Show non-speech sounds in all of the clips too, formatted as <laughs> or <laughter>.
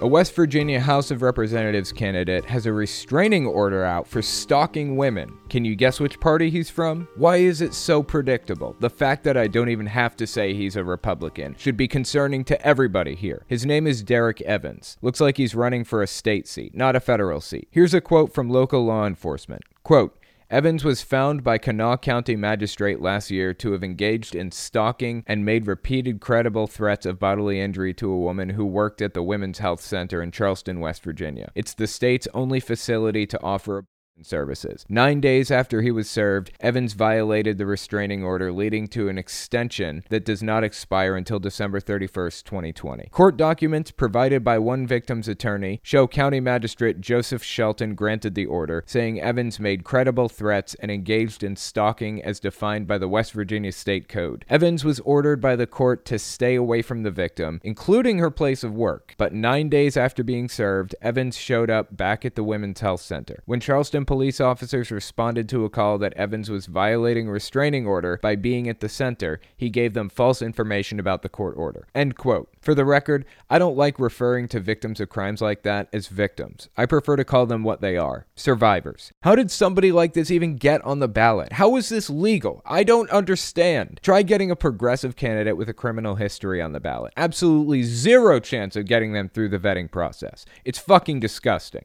A West Virginia House of Representatives candidate has a restraining order out for stalking women. Can you guess which party he's from? Why is it so predictable? The fact that I don't even have to say he's a Republican should be concerning to everybody here. His name is Derek Evans. Looks like he's running for a state seat, not a federal seat. Here's a quote from local law enforcement. Quote, Evans was found by Kanawha County magistrate last year to have engaged in stalking and made repeated credible threats of bodily injury to a woman who worked at the Women's Health Center in Charleston, West Virginia. It's the state's only facility to offer services. Nine days after he was served, Evans violated the restraining order, leading to an extension that does not expire until December 31st, 2020. Court documents provided by one victim's attorney show County Magistrate Joseph Shelton granted the order, saying Evans made credible threats and engaged in stalking as defined by the West Virginia State Code. Evans was ordered by the court to stay away from the victim, including her place of work. But nine days after being served, Evans showed up back at the Women's Health Center. When Charleston police officers responded to a call that Evans was violating a restraining order by being at the center, he gave them false information about the court order. End quote. For the record, I don't like referring to victims of crimes like that as victims. I prefer to call them what they are survivors. How did somebody like this even get on the ballot? How is this legal? I don't understand. Try getting a progressive candidate with a criminal history on the ballot. Absolutely zero chance of getting them through the vetting process. It's fucking disgusting.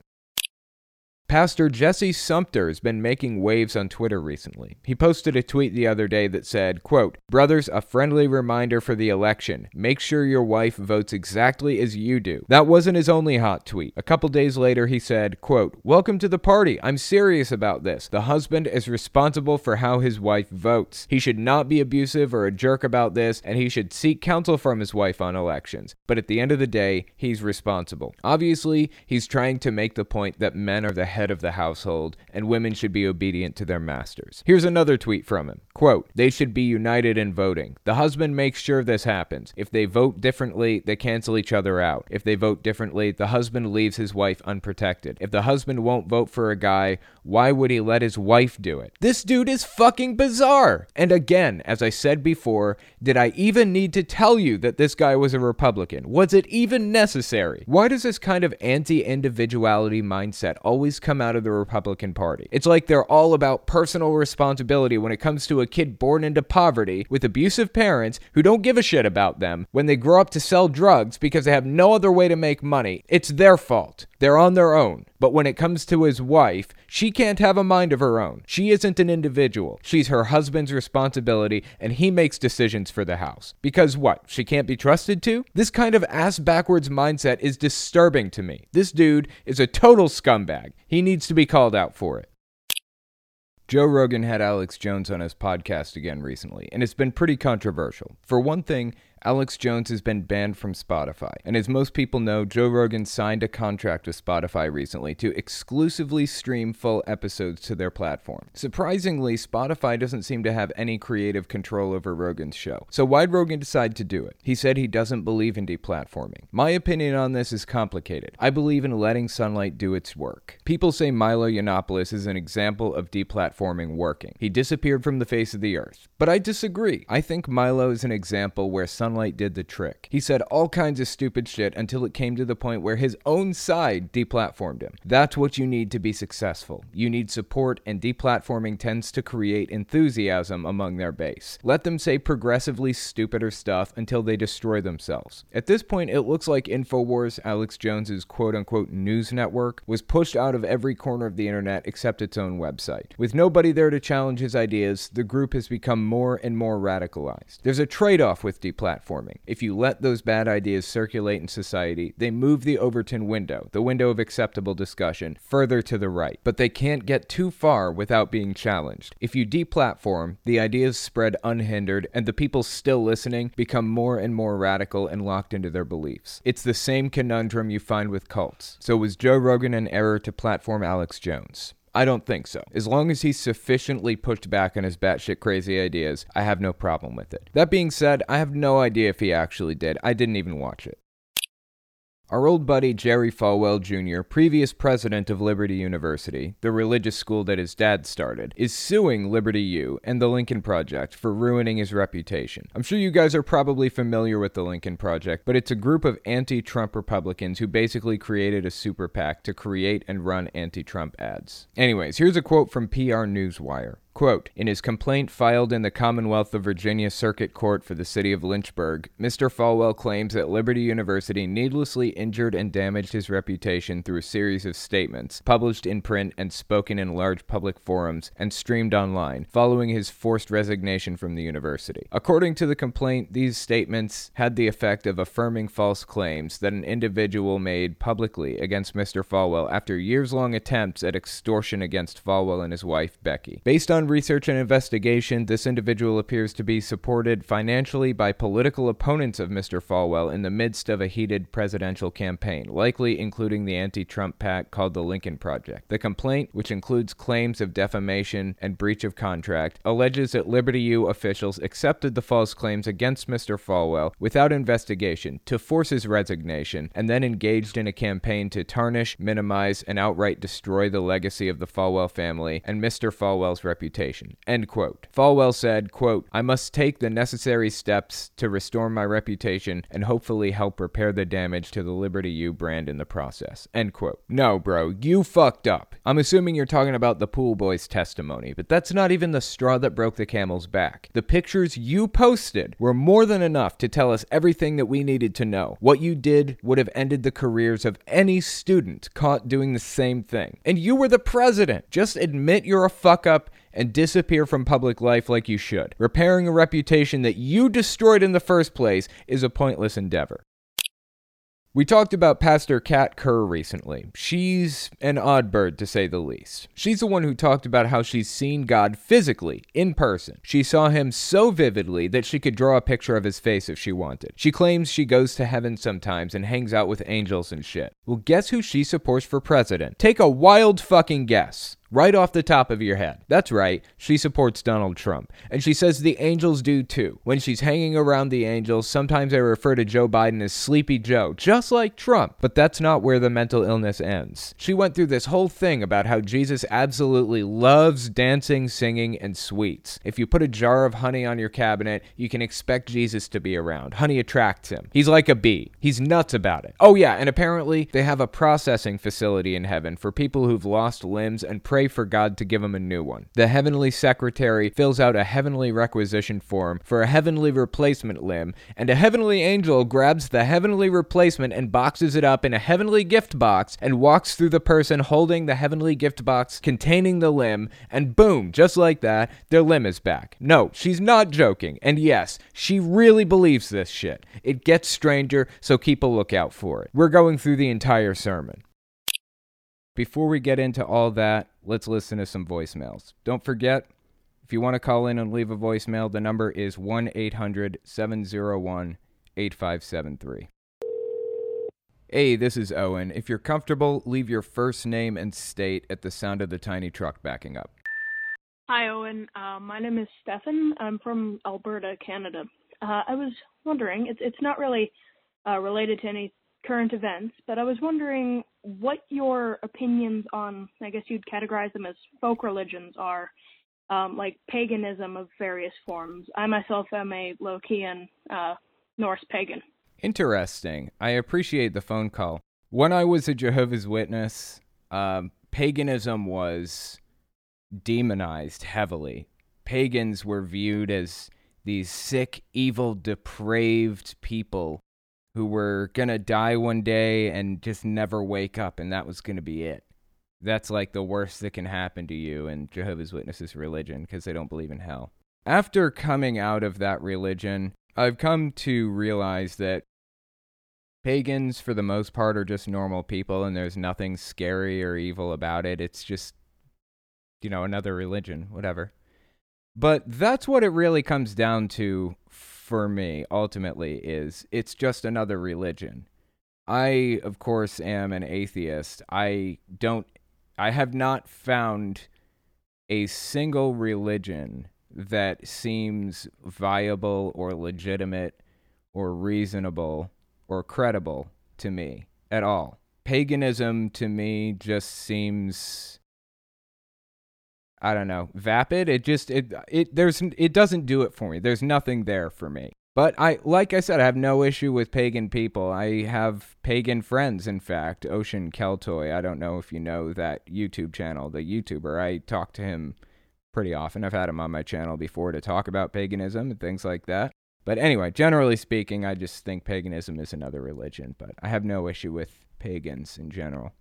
Pastor Jesse Sumpter has been making waves on Twitter recently. He posted a tweet the other day that said, quote, Brothers, a friendly reminder for the election. Make sure your wife votes exactly as you do. That wasn't his only hot tweet. A couple days later, he said, quote, Welcome to the party. I'm serious about this. The husband is responsible for how his wife votes. He should not be abusive or a jerk about this, and he should seek counsel from his wife on elections. But at the end of the day, he's responsible. Obviously, he's trying to make the point that men are the head of the household and women should be obedient to their masters. Here's another tweet from him. Quote, they should be united in voting. The husband makes sure this happens. If they vote differently, they cancel each other out. If they vote differently, the husband leaves his wife unprotected. If the husband won't vote for a guy, why would he let his wife do it? This dude is fucking bizarre. And again, as I said before, did I even need to tell you that this guy was a Republican? Was it even necessary? Why does this kind of anti individuality mindset always come out of the Republican Party? It's like they're all about personal responsibility when it comes to a kid born into poverty with abusive parents who don't give a shit about them when they grow up to sell drugs because they have no other way to make money. It's their fault. They're on their own. But when it comes to his wife, she can't have a mind of her own. She isn't an individual. She's her husband's responsibility, and he makes decisions for the house. Because what? She can't be trusted to? This kind of ass backwards mindset is disturbing to me. This dude is a total scumbag. He needs to be called out for it. Joe Rogan had Alex Jones on his podcast again recently, and it's been pretty controversial. For one thing, Alex Jones has been banned from Spotify. And as most people know, Joe Rogan signed a contract with Spotify recently to exclusively stream full episodes to their platform. Surprisingly, Spotify doesn't seem to have any creative control over Rogan's show. So why'd Rogan decide to do it? He said he doesn't believe in deplatforming. My opinion on this is complicated. I believe in letting sunlight do its work. People say Milo Yiannopoulos is an example of deplatforming working. He disappeared from the face of the earth. But I disagree. I think Milo is an example where sunlight Sunlight did the trick. He said all kinds of stupid shit until it came to the point where his own side deplatformed him. That's what you need to be successful. You need support, and deplatforming tends to create enthusiasm among their base. Let them say progressively stupider stuff until they destroy themselves. At this point, it looks like InfoWars, Alex Jones's quote unquote news network, was pushed out of every corner of the internet except its own website. With nobody there to challenge his ideas, the group has become more and more radicalized. There's a trade off with deplatforming platforming. If you let those bad ideas circulate in society, they move the Overton window, the window of acceptable discussion, further to the right. But they can't get too far without being challenged. If you deplatform, the ideas spread unhindered, and the people still listening become more and more radical and locked into their beliefs. It's the same conundrum you find with cults. So was Joe Rogan an error to platform Alex Jones? I don't think so. As long as he's sufficiently pushed back on his batshit crazy ideas, I have no problem with it. That being said, I have no idea if he actually did. I didn't even watch it. Our old buddy Jerry Falwell Jr., previous president of Liberty University, the religious school that his dad started, is suing Liberty U and the Lincoln Project for ruining his reputation. I'm sure you guys are probably familiar with the Lincoln Project, but it's a group of anti Trump Republicans who basically created a super PAC to create and run anti Trump ads. Anyways, here's a quote from PR Newswire. Quote, in his complaint filed in the Commonwealth of Virginia Circuit Court for the city of Lynchburg, Mr. Falwell claims that Liberty University needlessly injured and damaged his reputation through a series of statements, published in print and spoken in large public forums and streamed online, following his forced resignation from the university. According to the complaint, these statements had the effect of affirming false claims that an individual made publicly against Mr. Falwell after years long attempts at extortion against Falwell and his wife, Becky. Based on research and investigation, this individual appears to be supported financially by political opponents of Mr. Falwell in the midst of a heated presidential campaign, likely including the anti Trump pact called the Lincoln Project. The complaint, which includes claims of defamation and breach of contract, alleges that Liberty U officials accepted the false claims against Mr. Falwell without investigation to force his resignation and then engaged in a campaign to tarnish, minimize, and outright destroy the legacy of the Falwell family and Mr. Falwell's reputation reputation. End quote. Falwell said, quote, I must take the necessary steps to restore my reputation and hopefully help repair the damage to the Liberty U brand in the process. End quote. No, bro, you fucked up. I'm assuming you're talking about the pool boy's testimony, but that's not even the straw that broke the camel's back. The pictures you posted were more than enough to tell us everything that we needed to know. What you did would have ended the careers of any student caught doing the same thing. And you were the president. Just admit you're a fuck up and disappear from public life like you should. Repairing a reputation that you destroyed in the first place is a pointless endeavor. We talked about Pastor Kat Kerr recently. She's an odd bird, to say the least. She's the one who talked about how she's seen God physically, in person. She saw him so vividly that she could draw a picture of his face if she wanted. She claims she goes to heaven sometimes and hangs out with angels and shit. Well, guess who she supports for president? Take a wild fucking guess right off the top of your head. That's right, she supports Donald Trump. And she says the Angels do too. When she's hanging around the Angels, sometimes they refer to Joe Biden as Sleepy Joe, just like Trump. But that's not where the mental illness ends. She went through this whole thing about how Jesus absolutely loves dancing, singing, and sweets. If you put a jar of honey on your cabinet, you can expect Jesus to be around. Honey attracts him. He's like a bee. He's nuts about it. Oh, yeah, and apparently they have a processing facility in heaven for people who've lost limbs and pray pray for God to give him a new one. The heavenly secretary fills out a heavenly requisition form for a heavenly replacement limb, and a heavenly angel grabs the heavenly replacement and boxes it up in a heavenly gift box and walks through the person holding the heavenly gift box containing the limb, and boom, just like that, their limb is back. No, she's not joking, and yes, she really believes this shit. It gets stranger, so keep a lookout for it. We're going through the entire sermon. Before we get into all that, let's listen to some voicemails. Don't forget, if you want to call in and leave a voicemail, the number is 1 800 701 8573. Hey, this is Owen. If you're comfortable, leave your first name and state at the sound of the tiny truck backing up. Hi, Owen. Uh, my name is Stefan. I'm from Alberta, Canada. Uh, I was wondering, it's, it's not really uh, related to any current events, but I was wondering what your opinions on, I guess you'd categorize them as folk religions are, um, like paganism of various forms. I myself am a Lokian uh, Norse pagan. Interesting. I appreciate the phone call. When I was a Jehovah's Witness, um, paganism was demonized heavily. Pagans were viewed as these sick, evil, depraved people who were going to die one day and just never wake up, and that was going to be it. That's like the worst that can happen to you in Jehovah's Witnesses religion because they don't believe in hell. After coming out of that religion, I've come to realize that pagans, for the most part, are just normal people and there's nothing scary or evil about it. It's just, you know, another religion, whatever. But that's what it really comes down to for me ultimately is it's just another religion. I of course am an atheist. I don't I have not found a single religion that seems viable or legitimate or reasonable or credible to me. at all. Paganism to me just seems I don't know, vapid. It just it it there's it doesn't do it for me. There's nothing there for me. But I like I said, I have no issue with pagan people. I have pagan friends, in fact. Ocean Keltoi. I don't know if you know that YouTube channel, the YouTuber. I talk to him pretty often. I've had him on my channel before to talk about paganism and things like that. But anyway, generally speaking, I just think paganism is another religion, but I have no issue with pagans in general.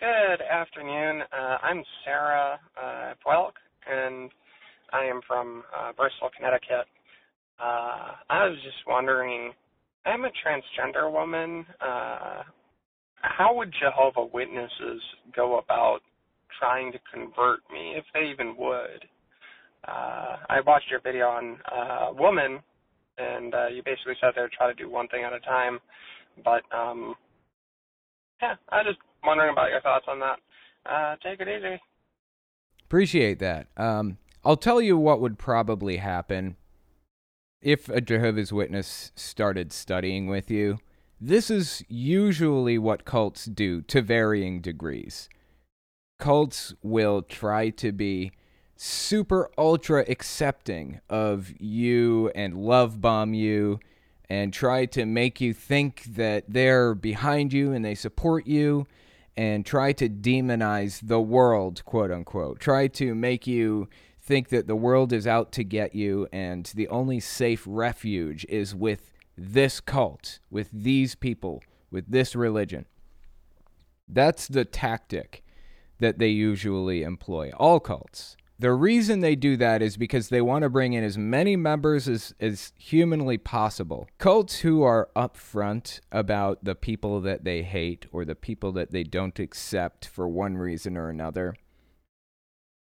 Good afternoon. Uh, I'm Sarah uh, Pwelk, and I am from uh, Bristol, Connecticut. Uh, I was just wondering, I'm a transgender woman. Uh, how would Jehovah Witnesses go about trying to convert me, if they even would? Uh, I watched your video on uh, woman, and uh, you basically said they would try to do one thing at a time. But um, yeah, I just wondering about your thoughts on that. Uh, take it easy. Appreciate that. Um, I'll tell you what would probably happen if a Jehovah's Witness started studying with you. This is usually what cults do to varying degrees. Cults will try to be super ultra accepting of you and love bomb you and try to make you think that they're behind you and they support you and try to demonize the world, quote unquote. Try to make you think that the world is out to get you and the only safe refuge is with this cult, with these people, with this religion. That's the tactic that they usually employ, all cults. The reason they do that is because they want to bring in as many members as, as humanly possible. Cults who are upfront about the people that they hate or the people that they don't accept for one reason or another,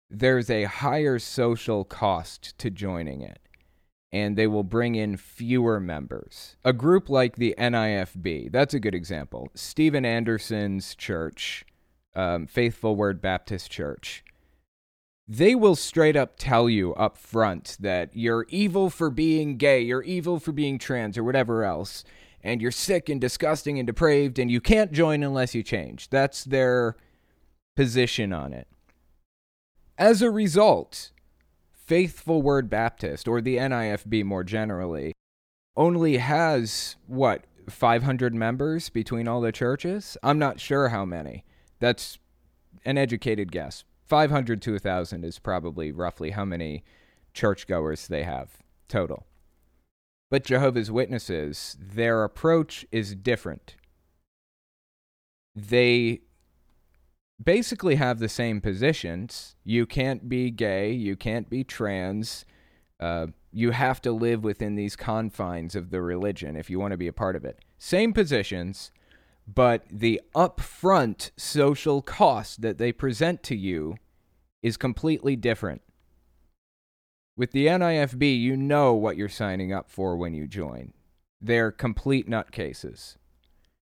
there's a higher social cost to joining it. And they will bring in fewer members. A group like the NIFB, that's a good example. Steven Anderson's church, um, Faithful Word Baptist Church, they will straight up tell you up front that you're evil for being gay, you're evil for being trans, or whatever else, and you're sick and disgusting and depraved, and you can't join unless you change. That's their position on it. As a result, Faithful Word Baptist, or the NIFB more generally, only has, what, 500 members between all the churches? I'm not sure how many. That's an educated guess. 500 to 1,000 is probably roughly how many churchgoers they have total. But Jehovah's Witnesses, their approach is different. They basically have the same positions. You can't be gay, you can't be trans. Uh, you have to live within these confines of the religion if you want to be a part of it. Same positions, but the upfront social cost that they present to you is completely different. With the NIFB, you know what you're signing up for when you join. They're complete nutcases.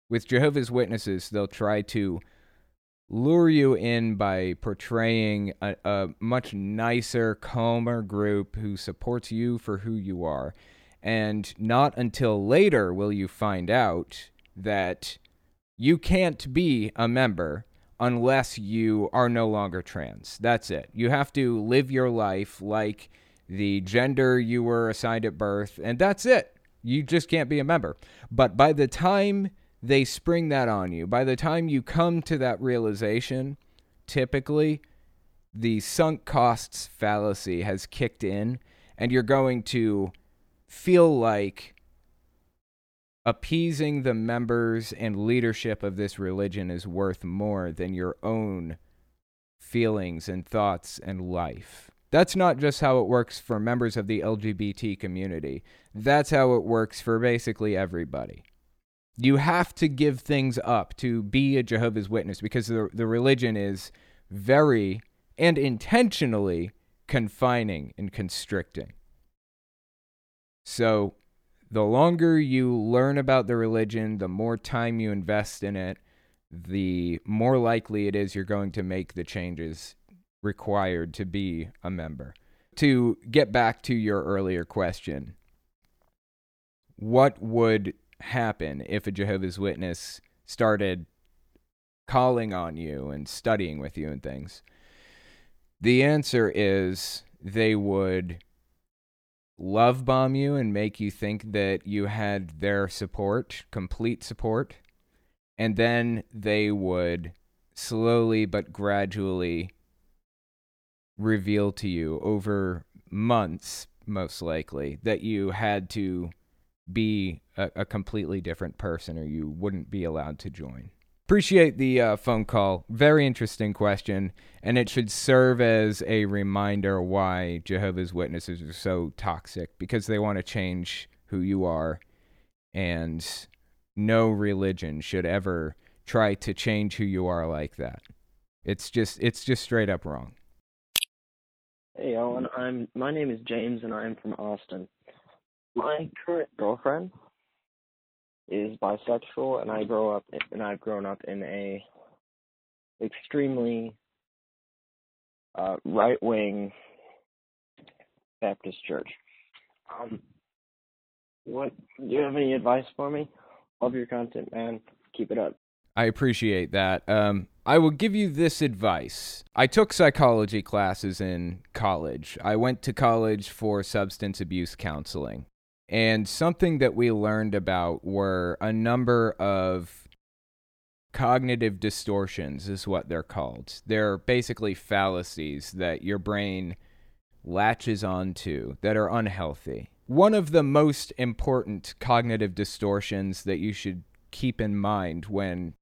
With Jehovah's Witnesses, they'll try to lure you in by portraying a, a, much nicer, calmer group who supports you for who you are. And not until later will you find out that you can't be a member unless you are no longer trans. That's it. You have to live your life like the gender you were assigned at birth, and that's it. You just can't be a member. But by the time they spring that on you, by the time you come to that realization, typically the sunk costs fallacy has kicked in, and you're going to feel like appeasing the members and leadership of this religion is worth more than your own feelings and thoughts and life. That's not just how it works for members of the LGBT community. That's how it works for basically everybody. You have to give things up to be a Jehovah's Witness because the, the religion is very and intentionally confining and constricting. So the longer you learn about the religion, the more time you invest in it, the more likely it is you're going to make the changes required to be a member. To get back to your earlier question, what would happen if a Jehovah's Witness started calling on you and studying with you and things? The answer is they would love bomb you and make you think that you had their support, complete support, and then they would slowly but gradually reveal to you over months, most likely, that you had to be a, a completely different person or you wouldn't be allowed to join. Appreciate the uh, phone call. Very interesting question, and it should serve as a reminder why Jehovah's Witnesses are so toxic because they want to change who you are, and no religion should ever try to change who you are like that. It's just it's just straight up wrong. Hey Owen, I'm my name is James and I'm from Austin. My current girlfriend is bisexual and I grow up and I've grown up in a extremely uh, right wing Baptist church. Um, what do you have any advice for me? Love your content, man. Keep it up. I appreciate that. Um, I will give you this advice. I took psychology classes in college. I went to college for substance abuse counseling. And something that we learned about were a number of cognitive distortions, is what they're called. They're basically fallacies that your brain latches onto that are unhealthy. One of the most important cognitive distortions that you should keep in mind when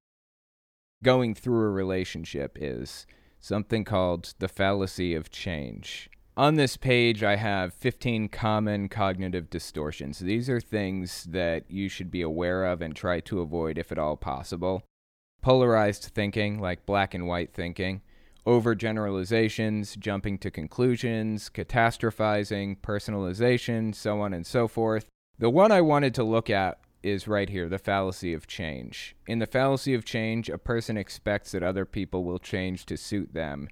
going through a relationship is something called the fallacy of change. On this page, I have 15 common cognitive distortions. These are things that you should be aware of and try to avoid if at all possible. Polarized thinking, like black and white thinking, overgeneralizations, jumping to conclusions, catastrophizing, personalization, so on and so forth. The one I wanted to look at is right here the fallacy of change. In the fallacy of change, a person expects that other people will change to suit them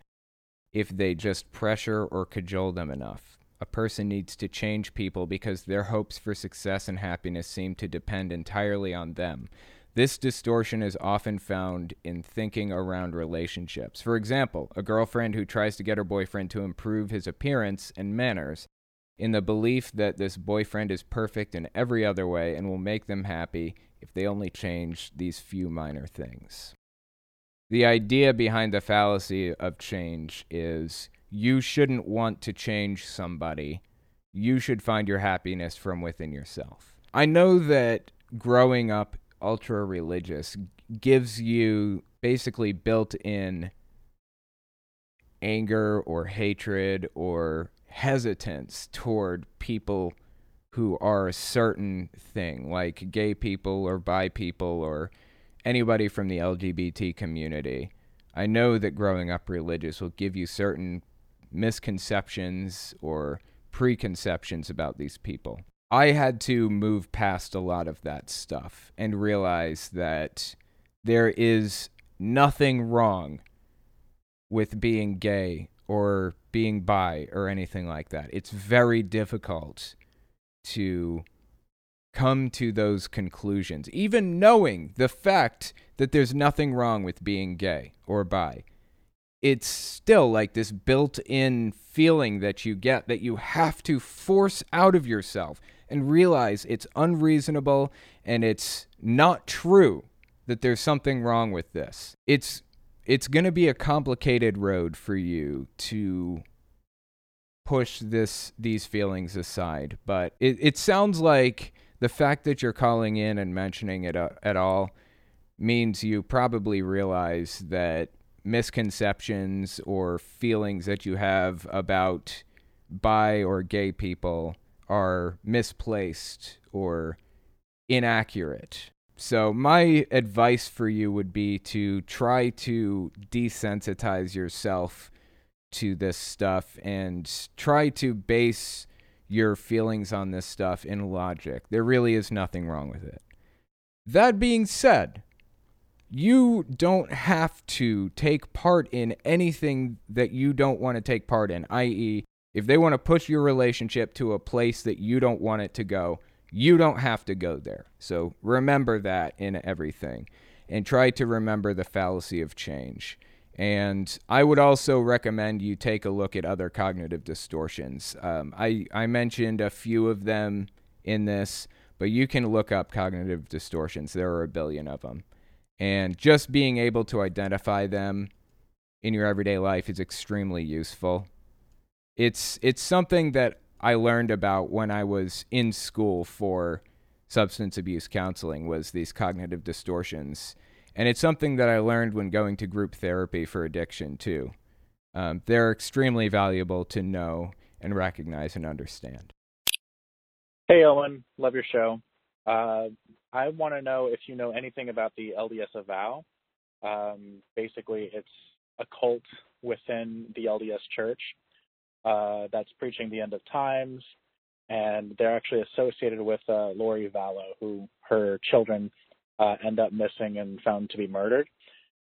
if they just pressure or cajole them enough. A person needs to change people because their hopes for success and happiness seem to depend entirely on them. This distortion is often found in thinking around relationships. For example, a girlfriend who tries to get her boyfriend to improve his appearance and manners in the belief that this boyfriend is perfect in every other way and will make them happy if they only change these few minor things. The idea behind the fallacy of change is you shouldn't want to change somebody. You should find your happiness from within yourself. I know that growing up ultra religious gives you basically built in anger or hatred or hesitance toward people who are a certain thing, like gay people or bi people or anybody from the LGBT community. I know that growing up religious will give you certain misconceptions or preconceptions about these people. I had to move past a lot of that stuff and realize that there is nothing wrong with being gay or being bi or anything like that. It's very difficult to come to those conclusions, even knowing the fact that there's nothing wrong with being gay or bi. It's still like this built in feeling that you get that you have to force out of yourself and realize it's unreasonable and it's not true that there's something wrong with this. It's it's going to be a complicated road for you to push this these feelings aside, but it it sounds like the fact that you're calling in and mentioning it uh, at all means you probably realize that misconceptions or feelings that you have about bi or gay people are misplaced or inaccurate. So, my advice for you would be to try to desensitize yourself to this stuff and try to base your feelings on this stuff in logic. There really is nothing wrong with it. That being said, you don't have to take part in anything that you don't want to take part in, i.e., if they want to push your relationship to a place that you don't want it to go, You don't have to go there. So remember that in everything and try to remember the fallacy of change. And I would also recommend you take a look at other cognitive distortions. Um, I, I mentioned a few of them in this, but you can look up cognitive distortions. There are a billion of them. And just being able to identify them in your everyday life is extremely useful. It's it's something that I learned about when I was in school for substance abuse counseling was these cognitive distortions. And it's something that I learned when going to group therapy for addiction too. Um, they're extremely valuable to know and recognize and understand. Hey, Owen. Love your show. Uh, I want to know if you know anything about the LDS Avow. Um, basically, it's a cult within the LDS Church uh, that's preaching the end of times, and they're actually associated with uh, Lori Vallow, who her children uh, end up missing and found to be murdered.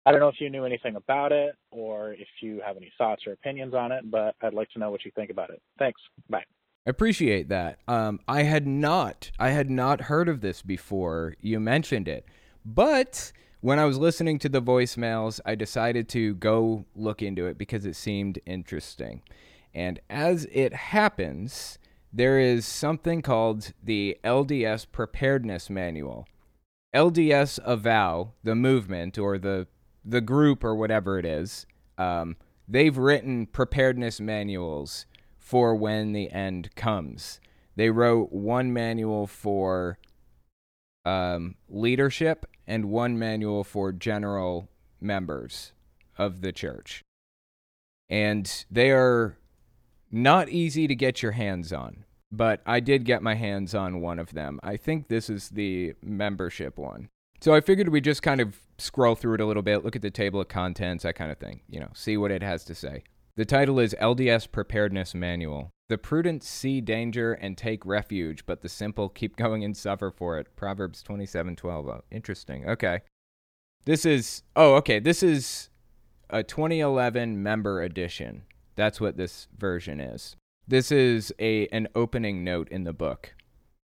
I don't know if you knew anything about it or if you have any thoughts or opinions on it, but I'd like to know what you think about it. Thanks. Bye. I appreciate that. Um, I had not, I had not heard of this before you mentioned it, but when I was listening to the voicemails, I decided to go look into it because it seemed interesting. And as it happens, there is something called the LDS Preparedness Manual. LDS Avow, the movement or the the group or whatever it is, um, they've written preparedness manuals for when the end comes. They wrote one manual for um, leadership and one manual for general members of the church. And they are not easy to get your hands on, but I did get my hands on one of them. I think this is the membership one. So I figured we just kind of scroll through it a little bit, look at the table of contents, that kind of thing, you know, see what it has to say. The title is LDS Preparedness Manual. The prudent see danger and take refuge, but the simple keep going and suffer for it. Proverbs 27:12. Oh, interesting. Okay. This is Oh, okay. This is a 2011 member edition. That's what this version is. This is a an opening note in the book.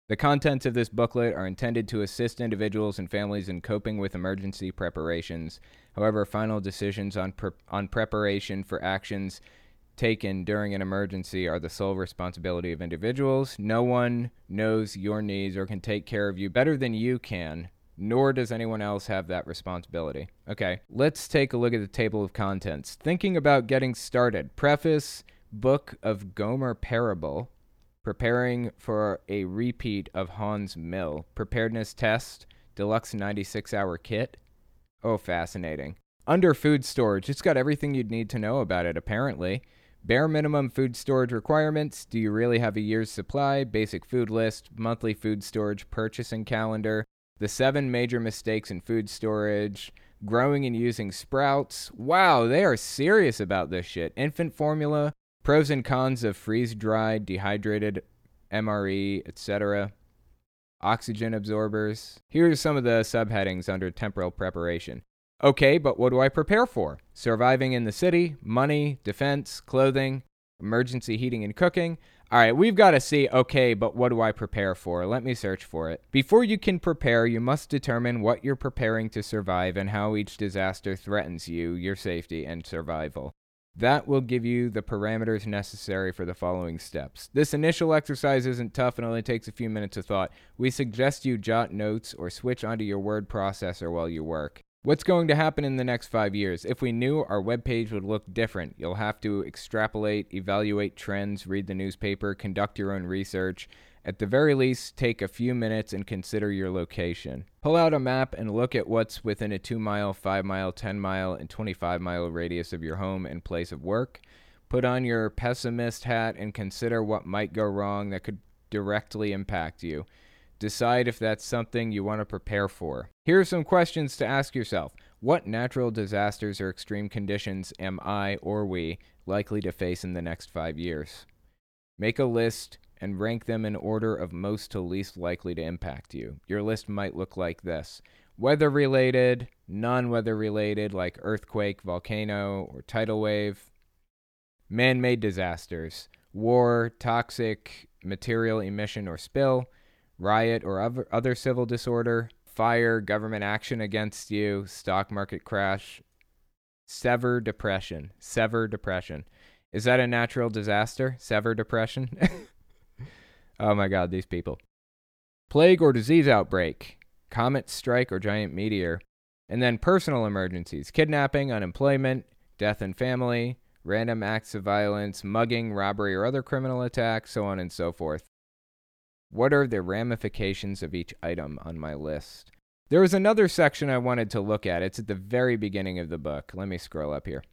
The contents of this booklet are intended to assist individuals and families in coping with emergency preparations. However, final decisions on pre- on preparation for actions taken during an emergency are the sole responsibility of individuals. No one knows your needs or can take care of you better than you can, nor does anyone else have that responsibility. Okay, let's take a look at the table of contents. Thinking about getting started. Preface Book of Gomer Parable. Preparing for a repeat of Haun's Mill. Preparedness Test. Deluxe 96 hour kit. Oh, fascinating. Under food storage, it's got everything you'd need to know about it, apparently. Bare minimum food storage requirements. Do you really have a year's supply? Basic food list, monthly food storage purchasing calendar, the seven major mistakes in food storage, growing and using sprouts. Wow, they are serious about this shit. Infant formula, pros and cons of freeze dried, dehydrated MRE, etc. Oxygen absorbers. Here are some of the subheadings under temporal preparation. Okay, but what do I prepare for? Surviving in the city, money, defense, clothing, emergency heating and cooking. All right, we've got to see, okay, but what do I prepare for? Let me search for it. Before you can prepare, you must determine what you're preparing to survive and how each disaster threatens you, your safety, and survival. That will give you the parameters necessary for the following steps. This initial exercise isn't tough and only takes a few minutes of thought. We suggest you jot notes or switch onto your word processor while you work. What's going to happen in the next five years? If we knew, our webpage would look different. You'll have to extrapolate, evaluate trends, read the newspaper, conduct your own research. At the very least, take a few minutes and consider your location. Pull out a map and look at what's within a 2 mile, 5 mile, 10 mile, and 25 mile radius of your home and place of work. Put on your pessimist hat and consider what might go wrong that could directly impact you. Decide if that's something you want to prepare for. Here are some questions to ask yourself. What natural disasters or extreme conditions am I or we likely to face in the next five years? Make a list and rank them in order of most to least likely to impact you. Your list might look like this weather related, non weather related, like earthquake, volcano, or tidal wave, man made disasters, war, toxic material emission or spill, riot, or other, civil disorder, fire, government action against you, stock market crash, sever depression, sever depression. Is that a natural disaster? Sever depression? <laughs> oh my god, these people. Plague or disease outbreak, comet strike or giant meteor, and then personal emergencies, kidnapping, unemployment, death in family, random acts of violence, mugging, robbery, or other criminal attacks, so on and so forth. What are the ramifications of each item on my list? There was another section I wanted to look at. It's at the very beginning of the book. Let me scroll up here.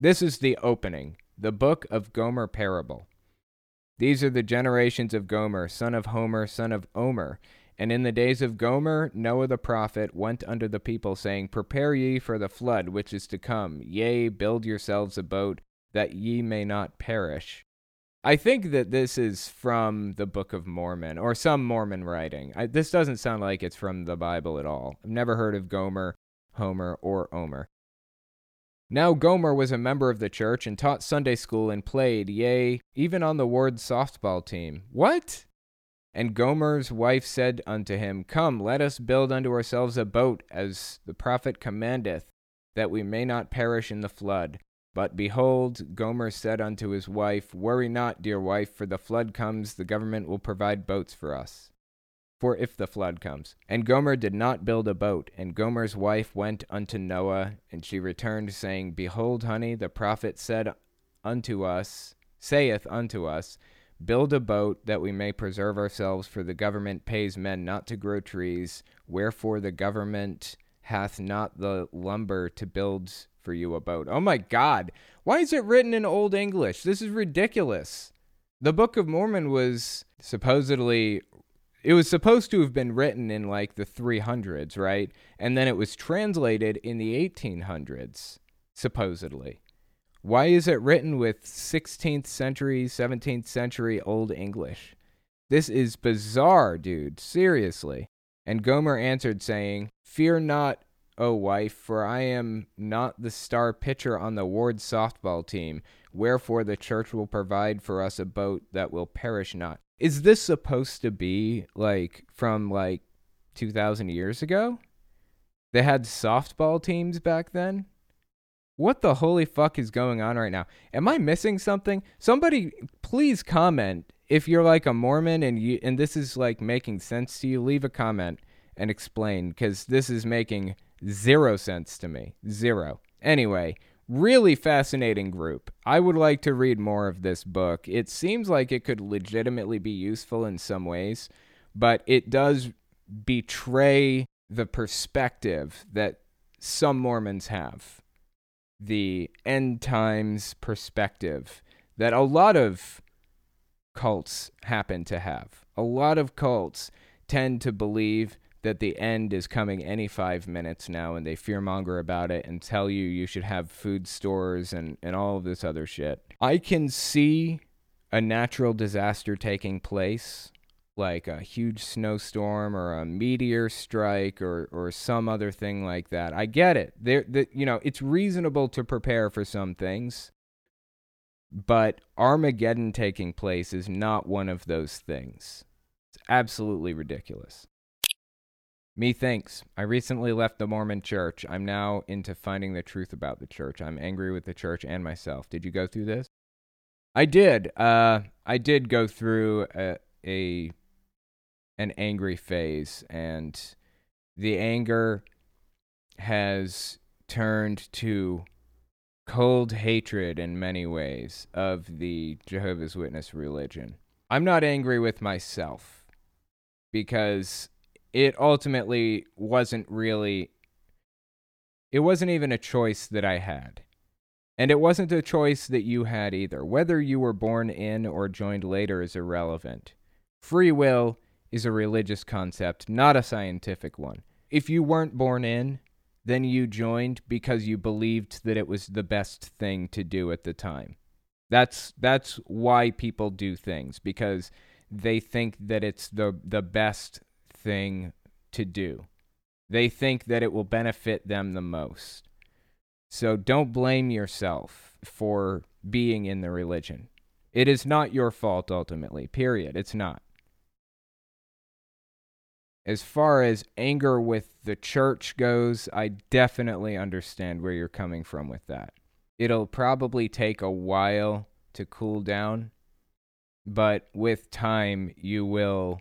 This is the opening, the book of Gomer Parable. These are the generations of Gomer, son of Homer, son of Omer. And in the days of Gomer, Noah the prophet went unto the people, saying, Prepare ye for the flood which is to come. Yea, build yourselves a boat, that ye may not perish. I think that this is from the Book of Mormon or some Mormon writing. I, this doesn't sound like it's from the Bible at all. I've never heard of Gomer, Homer, or Omer. Now Gomer was a member of the church and taught Sunday school and played, yea, even on the ward softball team. What? And Gomer's wife said unto him, Come, let us build unto ourselves a boat, as the prophet commandeth, that we may not perish in the flood. But behold, Gomer said unto his wife, Worry not, dear wife, for the flood comes, the government will provide boats for us. For if the flood comes. And Gomer did not build a boat, and Gomer's wife went unto Noah, and she returned, saying, Behold, honey, the prophet said unto us, saith unto us, Build a boat that we may preserve ourselves, for the government pays men not to grow trees, wherefore the government hath not the lumber to build for you a boat. Oh my God. Why is it written in Old English? This is ridiculous. The Book of Mormon was supposedly. It was supposed to have been written in like the 300s, right? And then it was translated in the 1800s, supposedly. Why is it written with 16th century, 17th century Old English? This is bizarre, dude. Seriously. And Gomer answered, saying, Fear not, O wife, for I am not the star pitcher on the ward softball team, wherefore the church will provide for us a boat that will perish not. Is this supposed to be like from like 2000 years ago? They had softball teams back then? What the holy fuck is going on right now? Am I missing something? Somebody please comment if you're like a Mormon and you and this is like making sense to you, leave a comment and explain cuz this is making Zero sense to me. Zero. Anyway, really fascinating group. I would like to read more of this book. It seems like it could legitimately be useful in some ways, but it does betray the perspective that some Mormons have. The end times perspective that a lot of cults happen to have. A lot of cults tend to believe that the end is coming any five minutes now and they fearmonger about it and tell you you should have food stores and, and all of this other shit. I can see a natural disaster taking place, like a huge snowstorm or a meteor strike or, or some other thing like that. I get it. There, the, you know, it's reasonable to prepare for some things, but Armageddon taking place is not one of those things. It's absolutely ridiculous. Methinks. I recently left the Mormon church. I'm now into finding the truth about the church. I'm angry with the church and myself. Did you go through this? I did. Uh, I did go through a, a an angry phase, and the anger has turned to cold hatred in many ways of the Jehovah's Witness religion. I'm not angry with myself because it ultimately wasn't really it wasn't even a choice that I had. And it wasn't a choice that you had either. Whether you were born in or joined later is irrelevant. Free will is a religious concept, not a scientific one. If you weren't born in, then you joined because you believed that it was the best thing to do at the time. That's that's why people do things because they think that it's the the best thing to do. They think that it will benefit them the most. So don't blame yourself for being in the religion. It is not your fault ultimately, period. It's not. As far as anger with the church goes, I definitely understand where you're coming from with that. It'll probably take a while to cool down, but with time, you will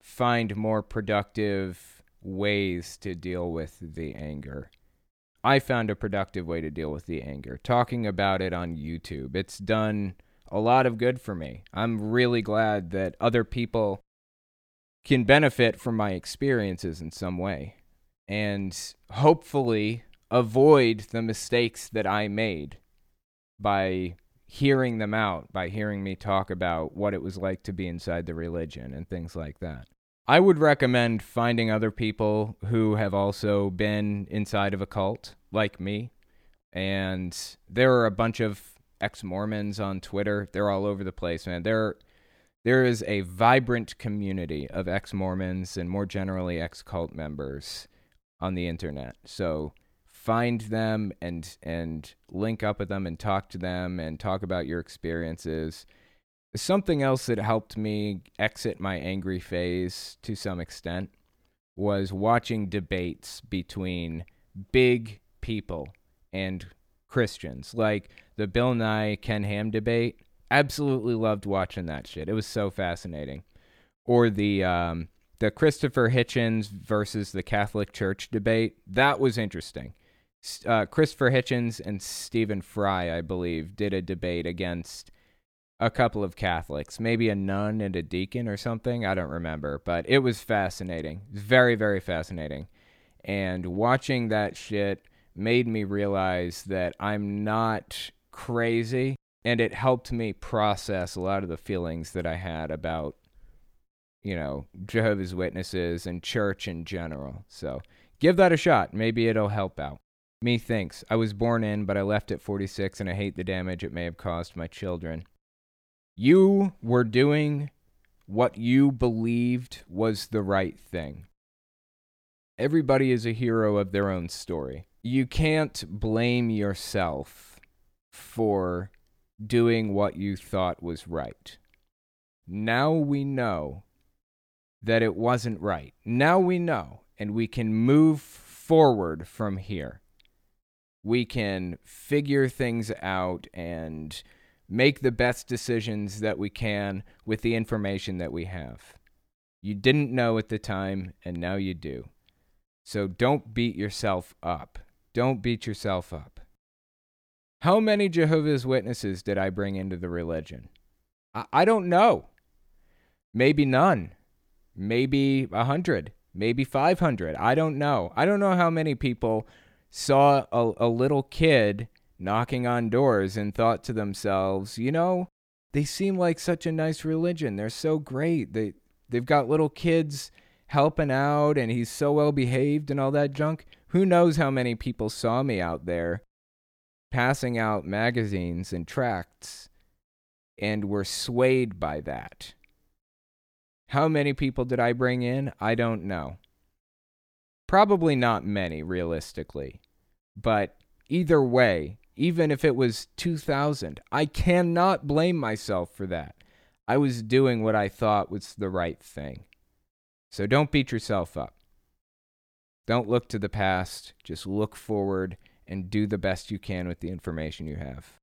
find more productive ways to deal with the anger. I found a productive way to deal with the anger, talking about it on YouTube. It's done a lot of good for me. I'm really glad that other people can benefit from my experiences in some way and hopefully avoid the mistakes that I made by hearing them out, by hearing me talk about what it was like to be inside the religion and things like that. I would recommend finding other people who have also been inside of a cult like me. And there are a bunch of ex Mormons on Twitter. They're all over the place, man. There, there is a vibrant community of ex Mormons and more generally ex cult members on the internet. So find them and and link up with them and talk to them and talk about your experiences Something else that helped me exit my angry phase to some extent was watching debates between big people and Christians, like the Bill Nye Ken Ham debate. Absolutely loved watching that shit. It was so fascinating. Or the um, the Christopher Hitchens versus the Catholic Church debate. That was interesting. Uh, Christopher Hitchens and Stephen Fry, I believe, did a debate against a couple of Catholics, maybe a nun and a deacon or something. I don't remember, but it was fascinating. Very, very fascinating. And watching that shit made me realize that I'm not crazy. And it helped me process a lot of the feelings that I had about, you know, Jehovah's Witnesses and church in general. So give that a shot. Maybe it'll help out. Me thinks. I was born in, but I left at 46 and I hate the damage it may have caused my children. You were doing what you believed was the right thing. Everybody is a hero of their own story. You can't blame yourself for doing what you thought was right. Now we know that it wasn't right. Now we know, and we can move forward from here. We can figure things out and make the best decisions that we can with the information that we have. You didn't know at the time, and now you do. So don't beat yourself up. Don't beat yourself up. How many Jehovah's Witnesses did I bring into the religion? I, don't know. Maybe none. Maybe a hundred. Maybe 500. I don't know. I don't know how many people saw a, a little kid knocking on doors and thought to themselves, you know, they seem like such a nice religion. They're so great. They they've got little kids helping out and he's so well behaved and all that junk. Who knows how many people saw me out there passing out magazines and tracts and were swayed by that. How many people did I bring in? I don't know. Probably not many, realistically. But either way, even if it was 2000. I cannot blame myself for that. I was doing what I thought was the right thing. So don't beat yourself up. Don't look to the past, just look forward and do the best you can with the information you have.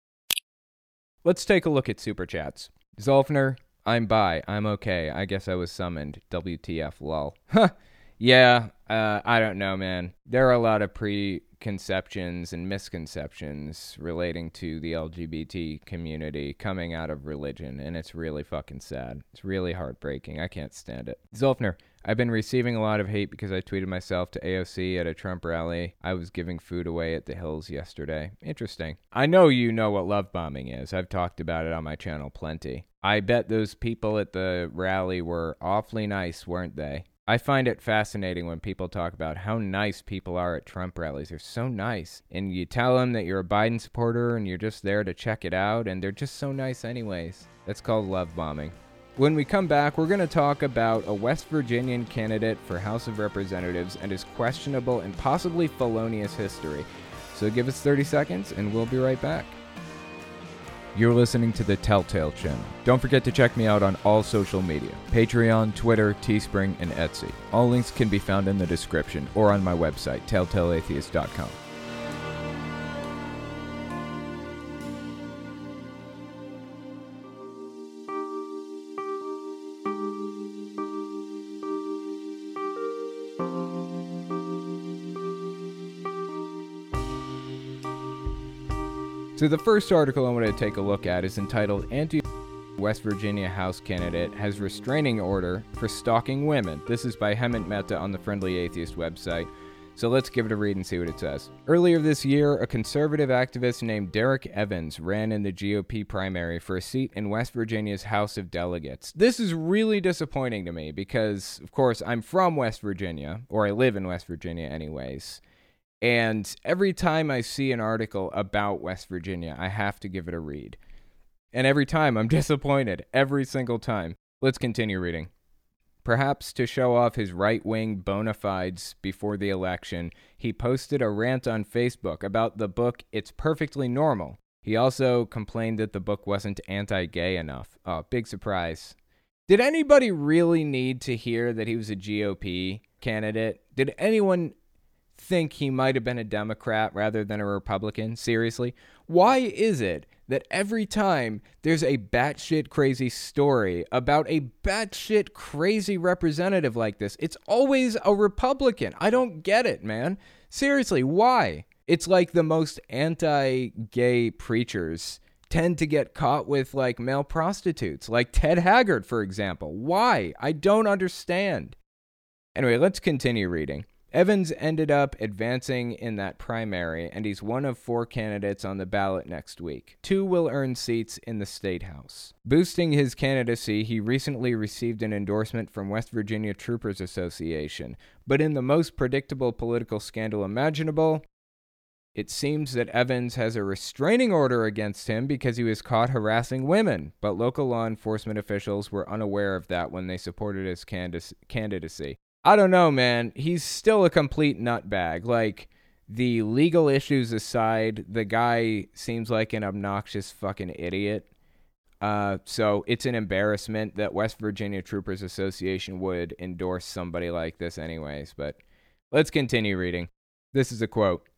Let's take a look at super chats. Zolfner, I'm by. I'm okay. I guess I was summoned. WTF lol. Huh. yeah, uh, I don't know, man. There are a lot of preconceptions and misconceptions relating to the LGBT community coming out of religion, and it's really fucking sad. It's really heartbreaking. I can't stand it. Zolfner, I've been receiving a lot of hate because I tweeted myself to AOC at a Trump rally. I was giving food away at the Hills yesterday. Interesting. I know you know what love bombing is. I've talked about it on my channel plenty. I bet those people at the rally were awfully nice, weren't they? I find it fascinating when people talk about how nice people are at Trump rallies. They're so nice. And you tell them that you're a Biden supporter and you're just there to check it out, and they're just so nice, anyways. That's called love bombing. When we come back, we're going to talk about a West Virginian candidate for House of Representatives and his questionable and possibly felonious history. So give us 30 seconds, and we'll be right back. You're listening to the Telltale Channel. Don't forget to check me out on all social media Patreon, Twitter, Teespring, and Etsy. All links can be found in the description or on my website, telltaleatheist.com. So the first article I want to take a look at is entitled Anti West Virginia House candidate has restraining order for stalking women. This is by Hemant Mehta on the Friendly Atheist website. So let's give it a read and see what it says. Earlier this year, a conservative activist named Derek Evans ran in the GOP primary for a seat in West Virginia's House of Delegates. This is really disappointing to me because, of course, I'm from West Virginia, or I live in West Virginia, anyways. And every time I see an article about West Virginia, I have to give it a read. And every time I'm <laughs> disappointed, every single time. Let's continue reading. Perhaps to show off his right wing bona fides before the election, he posted a rant on Facebook about the book It's Perfectly Normal. He also complained that the book wasn't anti gay enough. Oh, big surprise. Did anybody really need to hear that he was a GOP candidate? Did anyone think he might have been a Democrat rather than a Republican? Seriously? Why is it that every time there's a batshit crazy story about a batshit crazy representative like this, it's always a Republican? I don't get it, man. Seriously, why? It's like the most anti gay preachers tend to get caught with like male prostitutes, like Ted Haggard, for example. Why? I don't understand. Anyway, let's continue reading. Evans ended up advancing in that primary, and he's one of four candidates on the ballot next week. Two will earn seats in the State House. Boosting his candidacy, he recently received an endorsement from West Virginia Troopers Association. But in the most predictable political scandal imaginable, it seems that Evans has a restraining order against him because he was caught harassing women, but local law enforcement officials were unaware of that when they supported his candidacy. I don't know, man. He's still a complete nutbag. Like, the legal issues aside, the guy seems like an obnoxious fucking idiot. Uh, so it's an embarrassment that West Virginia Troopers Association would endorse somebody like this, anyways. But let's continue reading. This is a quote.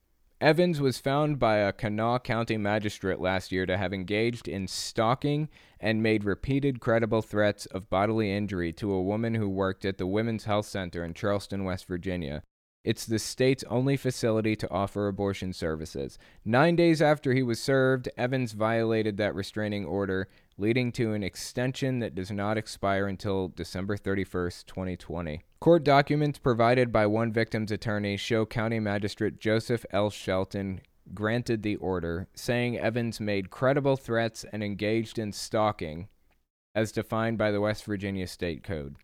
Evans was found by a Kanawha County magistrate last year to have engaged in stalking and made repeated credible threats of bodily injury to a woman who worked at the Women's Health Center in Charleston, West Virginia. It's the state's only facility to offer abortion services. Nine days after he was served, Evans violated that restraining order, leading to an extension that does not expire until December 31st, 2020. Court documents provided by one victim's attorney show County Magistrate Joseph L. Shelton granted the order, saying Evans made credible threats and engaged in stalking, as defined by the West Virginia State Code.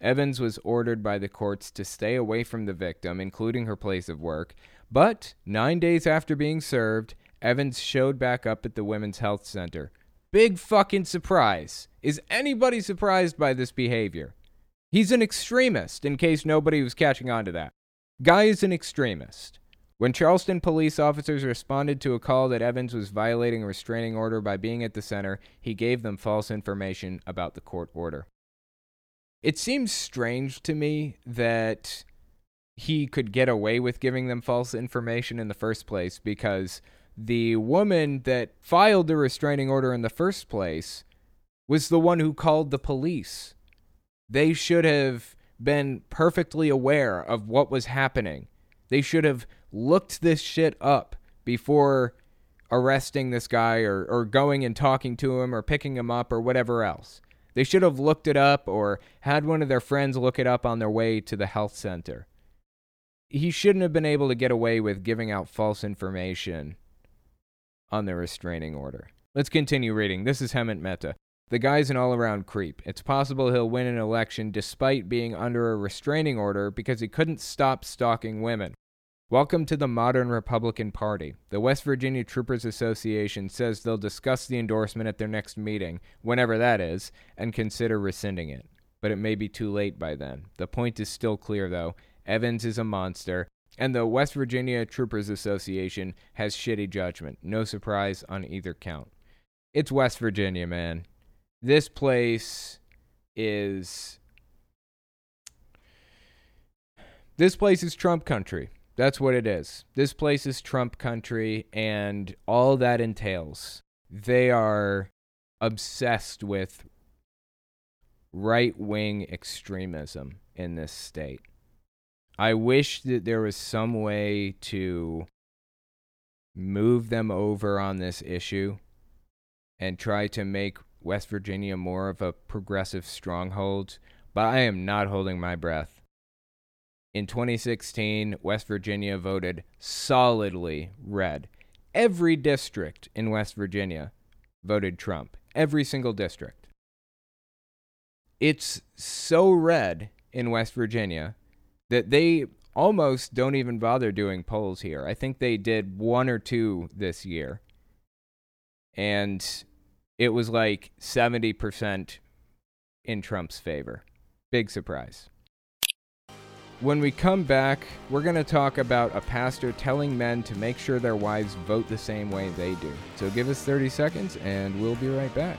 Evans was ordered by the courts to stay away from the victim, including her place of work, but nine days after being served, Evans showed back up at the Women's Health Center. Big fucking surprise. Is anybody surprised by this behavior? He's an extremist, in case nobody was catching on to that. Guy is an extremist. When Charleston police officers responded to a call that Evans was violating a restraining order by being at the center, he gave them false information about the court order. It seems strange to me that he could get away with giving them false information in the first place because the woman that filed the restraining order in the first place was the one who called the police they should have been perfectly aware of what was happening. They should have looked this shit up before arresting this guy or, or going and talking to him or picking him up or whatever else. They should have looked it up or had one of their friends look it up on their way to the health center. He shouldn't have been able to get away with giving out false information on the restraining order. Let's continue reading. This is Hemant Mehta. The guy's an all around creep. It's possible he'll win an election despite being under a restraining order because he couldn't stop stalking women. Welcome to the modern Republican Party. The West Virginia Troopers Association says they'll discuss the endorsement at their next meeting, whenever that is, and consider rescinding it. But it may be too late by then. The point is still clear, though. Evans is a monster, and the West Virginia Troopers Association has shitty judgment. No surprise on either count. It's West Virginia, man. This place is. This place is Trump country. That's what it is. This place is Trump country and all that entails. They are obsessed with right wing extremism in this state. I wish that there was some way to move them over on this issue and try to make West Virginia more of a progressive stronghold, but I am not holding my breath. In 2016, West Virginia voted solidly red. Every district in West Virginia voted Trump. Every single district. It's so red in West Virginia that they almost don't even bother doing polls here. I think they did one or two this year. And it was like 70% in Trump's favor. Big surprise. When we come back, we're going to talk about a pastor telling men to make sure their wives vote the same way they do. So give us 30 seconds and we'll be right back.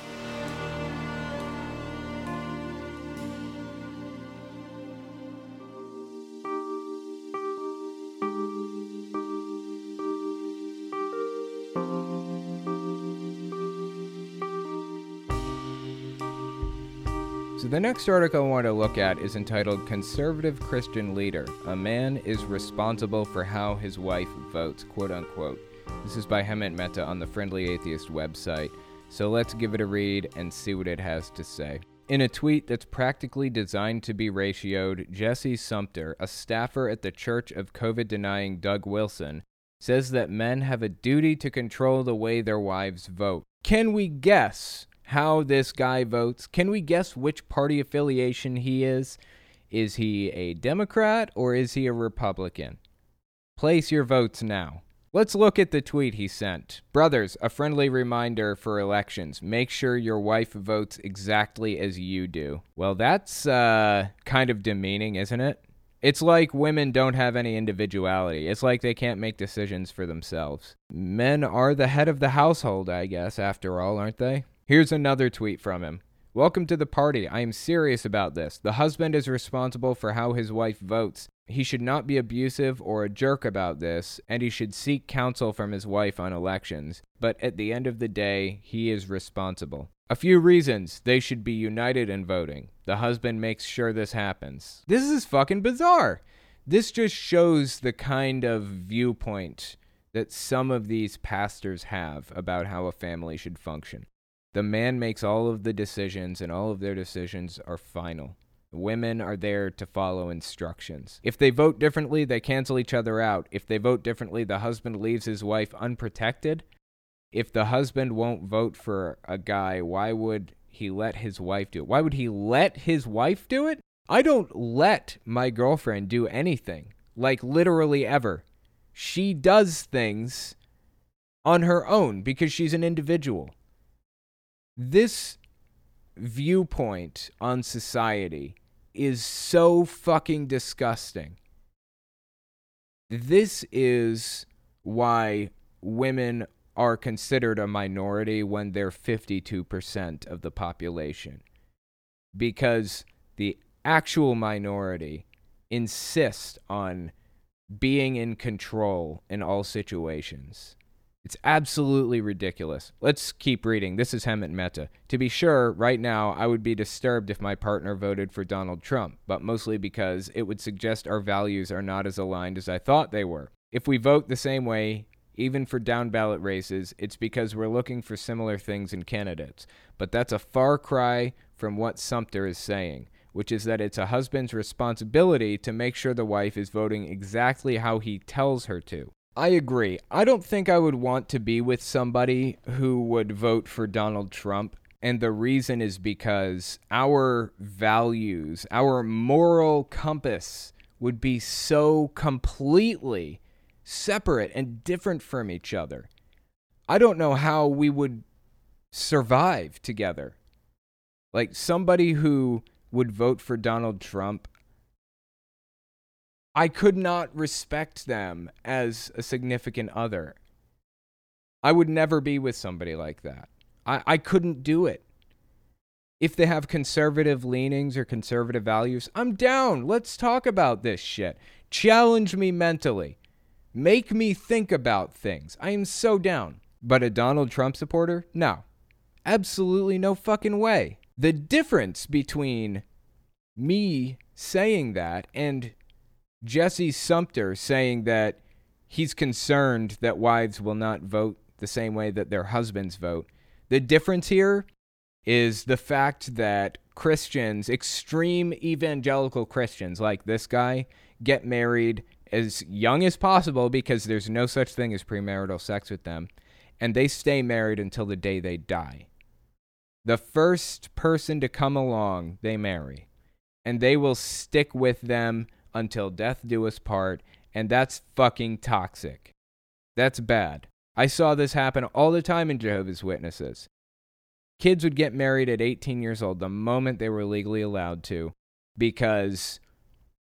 the next article I want to look at is entitled Conservative Christian Leader A Man is Responsible for How His Wife Votes, quote unquote. This is by Hemant Mehta on the Friendly Atheist website. So, let's give it a read and see what it has to say. In a tweet that's practically designed to be ratioed, Jesse Sumpter, a staffer at the Church of COVID denying Doug Wilson, says that men have a duty to control the way their wives vote. Can we guess how this guy votes? Can we guess which party affiliation he is? Is he a Democrat or is he a Republican? Place your votes now. Let's look at the tweet he sent. Brothers, a friendly reminder for elections. Make sure your wife votes exactly as you do. Well, that's uh, kind of demeaning, isn't it? It's like women don't have any individuality. It's like they can't make decisions for themselves. Men are the head of the household, I guess, after all, aren't they? Here's another tweet from him. Welcome to the party. I am serious about this. The husband is responsible for how his wife votes. He should not be abusive or a jerk about this, and he should seek counsel from his wife on elections. But at the end of the day, he is responsible. A few reasons they should be united in voting. The husband makes sure this happens. This is fucking bizarre. This just shows the kind of viewpoint that some of these pastors have about how a family should function. The man makes all of the decisions, and all of their decisions are final. Women are there to follow instructions. If they vote differently, they cancel each other out. If they vote differently, the husband leaves his wife unprotected. If the husband won't vote for a guy, why would he let his wife do it? Why would he let his wife do it? I don't let my girlfriend do anything, like literally ever. She does things on her own because she's an individual this viewpoint on society is so fucking disgusting. This is why women are considered a minority when they're 52% of the population. Because the actual minority insist on being in control in all situations. It's absolutely ridiculous. Let's keep reading. This is Hemant Mehta. To be sure, right now, I would be disturbed if my partner voted for Donald Trump, but mostly because it would suggest our values are not as aligned as I thought they were. If we vote the same way, even for down ballot races, it's because we're looking for similar things in candidates. But that's a far cry from what Sumpter is saying, which is that it's a husband's responsibility to make sure the wife is voting exactly how he tells her to. I agree. I don't think I would want to be with somebody who would vote for Donald Trump. And the reason is because our values, our moral compass would be so completely separate and different from each other. I don't know how we would survive together. Like somebody who would vote for Donald Trump, I could not respect them as a significant other. I would never be with somebody like that. I, I couldn't do it. If they have conservative leanings or conservative values, I'm down. Let's talk about this shit. Challenge me mentally. Make me think about things. I am so down. But a Donald Trump supporter? No. Absolutely no fucking way. The difference between me saying that and Jesse Sumpter saying that he's concerned that wives will not vote the same way that their husbands vote. The difference here is the fact that Christians, extreme evangelical Christians like this guy, get married as young as possible because there's no such thing as premarital sex with them, and they stay married until the day they die. The first person to come along, they marry, and they will stick with them until death do us part, and that's fucking toxic. That's bad. I saw this happen all the time in Jehovah's Witnesses. Kids would get married at 18 years old the moment they were legally allowed to because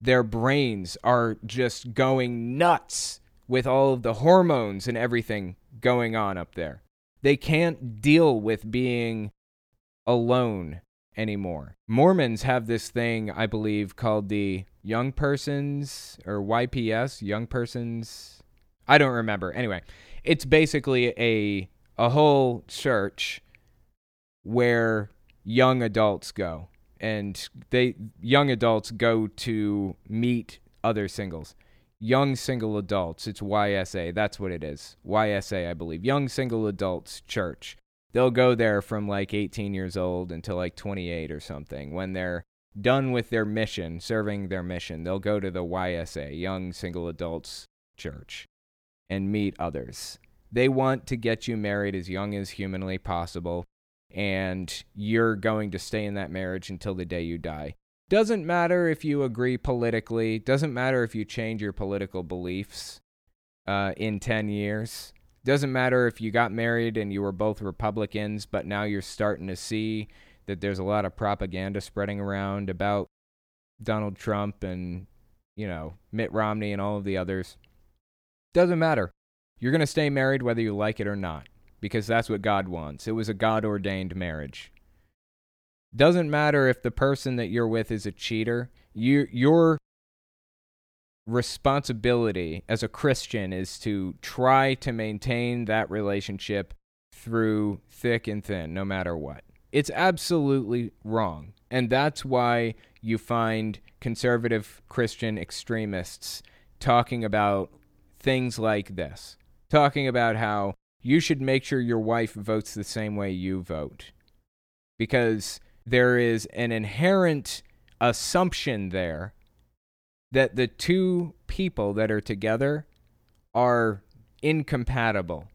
their brains are just going nuts with all of the hormones and everything going on up there. They can't deal with being alone anymore. Mormons have this thing, I believe, called the Young Persons or YPS, Young Persons. I don't remember. Anyway, it's basically a a whole church where young adults go and they young adults go to meet other singles young single adults it's YSA that's what it is YSA I believe young single adults church they'll go there from like 18 years old until like 28 or something when they're done with their mission serving their mission they'll go to the YSA young single adults church and meet others they want to get you married as young as humanly possible and you're going to stay in that marriage until the day you die. Doesn't matter if you agree politically, doesn't matter if you change your political beliefs uh, in 10 years. Doesn't matter if you got married and you were both Republicans, but now you're starting to see that there's a lot of propaganda spreading around about Donald Trump and, you know, Mitt Romney and all of the others. Doesn't matter. You're going to stay married whether you like it or not because that's what God wants. It was a God ordained marriage. Doesn't matter if the person that you're with is a cheater. You, your responsibility as a Christian is to try to maintain that relationship through thick and thin, no matter what. It's absolutely wrong. And that's why you find conservative Christian extremists talking about things like this, talking about how you should make sure your wife votes the same way you vote. Because there is an inherent assumption there that the two people that are together are incompatible.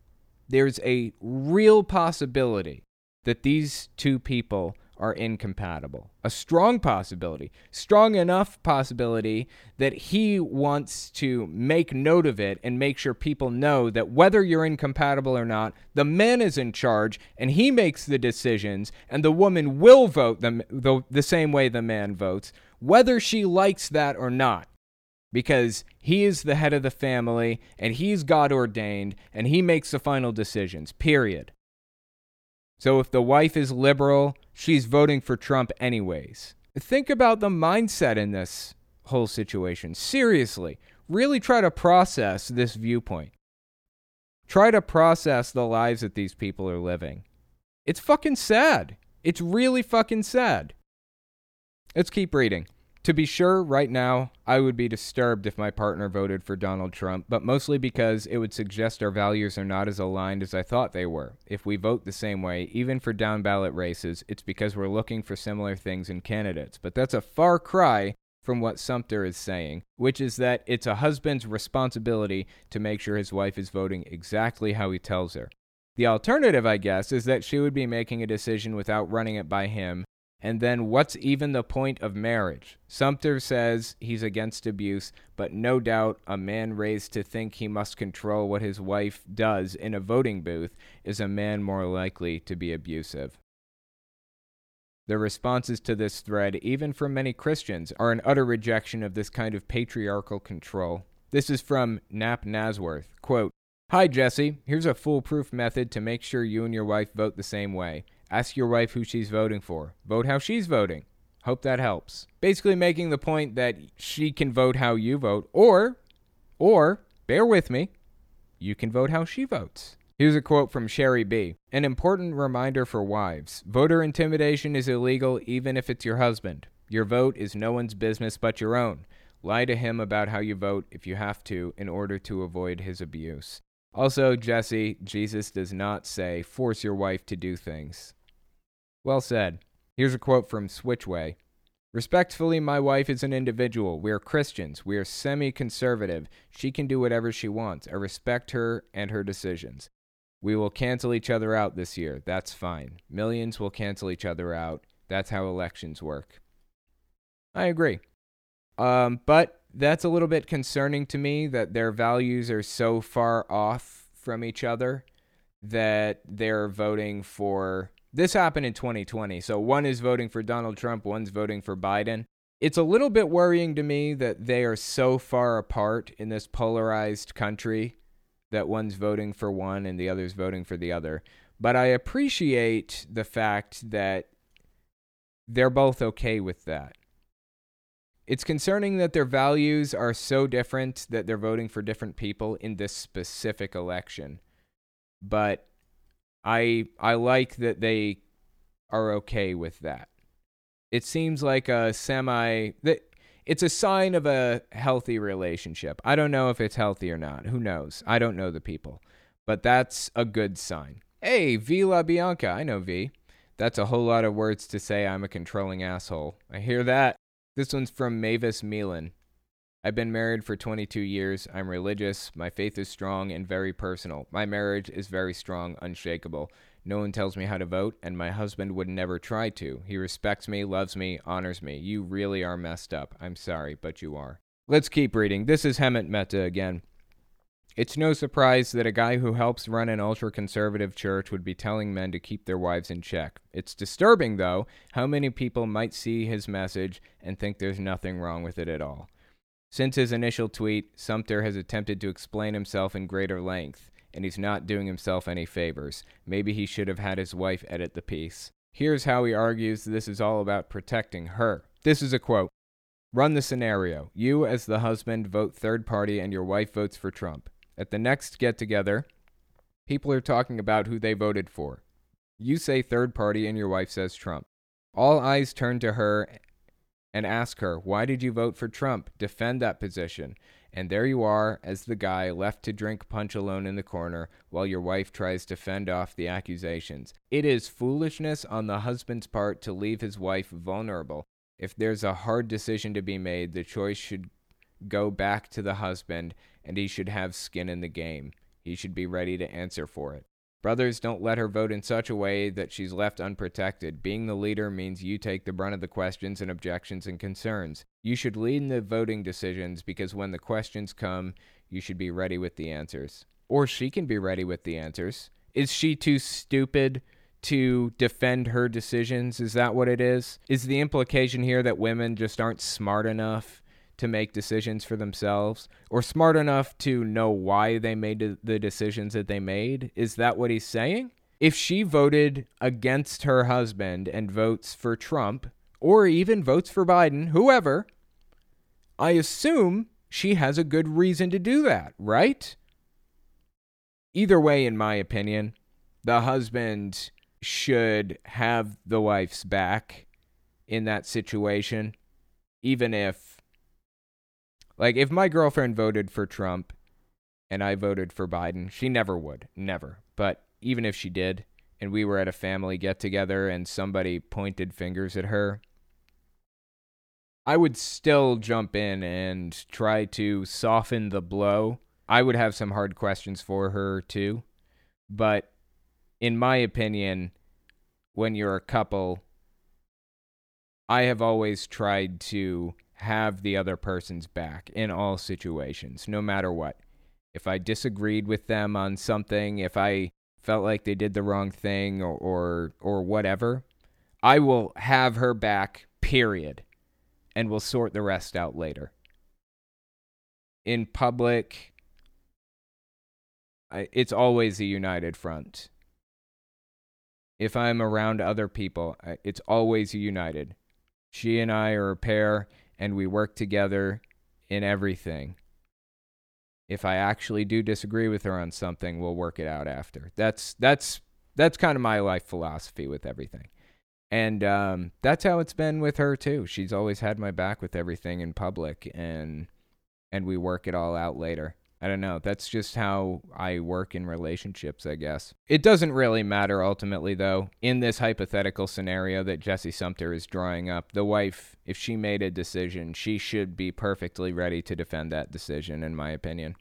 There's a real possibility that these two people are incompatible. A strong possibility, strong enough possibility that he wants to make note of it and make sure people know that whether you're incompatible or not, the man is in charge and he makes the decisions, and the woman will vote the, the, the same way the man votes, whether she likes that or not. Because he is the head of the family and he's God ordained and he makes the final decisions, period. So if the wife is liberal, she's voting for Trump anyways. Think about the mindset in this whole situation. Seriously, really try to process this viewpoint. Try to process the lives that these people are living. It's fucking sad. It's really fucking sad. Let's keep reading. To be sure, right now, I would be disturbed if my partner voted for Donald Trump, but mostly because it would suggest our values are not as aligned as I thought they were. If we vote the same way, even for down ballot races, it's because we're looking for similar things in candidates. But that's a far cry from what Sumpter is saying, which is that it's a husband's responsibility to make sure his wife is voting exactly how he tells her. The alternative, I guess, is that she would be making a decision without running it by him and then what's even the point of marriage? Sumpter says he's against abuse, but no doubt a man raised to think he must control what his wife does in a voting booth is a man more likely to be abusive. The responses to this thread, even from many Christians, are an utter rejection of this kind of patriarchal control. This is from Nap Nasworth. Quote, Hi, Jesse. Here's a foolproof method to make sure you and your wife vote the same way. Ask your wife who she's voting for. Vote how she's voting. Hope that helps. Basically making the point that she can vote how you vote, or, or, bear with me, you can vote how she votes. Here's a quote from Sherry B. An important reminder for wives voter intimidation is illegal even if it's your husband. Your vote is no one's business but your own. Lie to him about how you vote if you have to in order to avoid his abuse. Also, Jesse, Jesus does not say force your wife to do things. Well said. Here's a quote from Switchway. Respectfully, my wife is an individual. We are Christians. We are semi conservative. She can do whatever she wants. I respect her and her decisions. We will cancel each other out this year. That's fine. Millions will cancel each other out. That's how elections work. I agree. Um, but that's a little bit concerning to me that their values are so far off from each other that they're voting for. This happened in 2020. So one is voting for Donald Trump, one's voting for Biden. It's a little bit worrying to me that they are so far apart in this polarized country that one's voting for one and the other's voting for the other. But I appreciate the fact that they're both okay with that. It's concerning that their values are so different that they're voting for different people in this specific election. But I I like that they are okay with that. It seems like a semi that it's a sign of a healthy relationship. I don't know if it's healthy or not. Who knows? I don't know the people. But that's a good sign. Hey, V La Bianca. I know V. That's a whole lot of words to say I'm a controlling asshole. I hear that. This one's from Mavis Milan. I've been married for 22 years. I'm religious. My faith is strong and very personal. My marriage is very strong, unshakable. No one tells me how to vote, and my husband would never try to. He respects me, loves me, honors me. You really are messed up. I'm sorry, but you are. Let's keep reading. This is Hemant Mehta again. It's no surprise that a guy who helps run an ultra conservative church would be telling men to keep their wives in check. It's disturbing, though, how many people might see his message and think there's nothing wrong with it at all. Since his initial tweet, Sumpter has attempted to explain himself in greater length and he's not doing himself any favors. Maybe he should have had his wife edit the piece. Here's how he argues this is all about protecting her. This is a quote Run the scenario. You, as the husband, vote third party, and your wife votes for Trump. At the next get together, people are talking about who they voted for. You say third party, and your wife says Trump. All eyes turn to her and ask her, Why did you vote for Trump? Defend that position. And there you are, as the guy left to drink punch alone in the corner while your wife tries to fend off the accusations. It is foolishness on the husband's part to leave his wife vulnerable. If there's a hard decision to be made, the choice should go back to the husband, and he should have skin in the game. He should be ready to answer for it. Brothers, don't let her vote in such a way that she's left unprotected. Being the leader means you take the brunt of the questions and objections and concerns. You should lead in the voting decisions because when the questions come, you should be ready with the answers. Or she can be ready with the answers. Is she too stupid to defend her decisions? Is that what it is? Is the implication here that women just aren't smart enough to make decisions for themselves or smart enough to know why they made the decisions that they made? Is that what he's saying? If she voted against her husband and votes for Trump or even votes for Biden, whoever, I assume she has a good reason to do that, right? Either way, in my opinion, the husband should have the wife's back in that situation, even if like if my girlfriend voted for Trump and I voted for Biden, she never would, never. But even if she did and we were at a family get together and somebody pointed fingers at her, I would still jump in and try to soften the blow. I would have some hard questions for her too. But in my opinion, when you're a couple, I have always tried to have the other person's back in all situations, no matter what. If I disagreed with them on something, if I felt like they did the wrong thing or or, or whatever, I will have her back, period. And we'll sort the rest out later. In public, I, it's always a united front. If I'm around other people, it's always a united. She and I are a pair, and we work together in everything. If I actually do disagree with her on something, we'll work it out after. That's that's that's kind of my life philosophy with everything. And um, that's how it's been with her too. She's always had my back with everything in public, and and we work it all out later. I don't know. That's just how I work in relationships, I guess. It doesn't really matter ultimately, though. In this hypothetical scenario that Jesse Sumpter is drawing up, the wife, if she made a decision, she should be perfectly ready to defend that decision, in my opinion.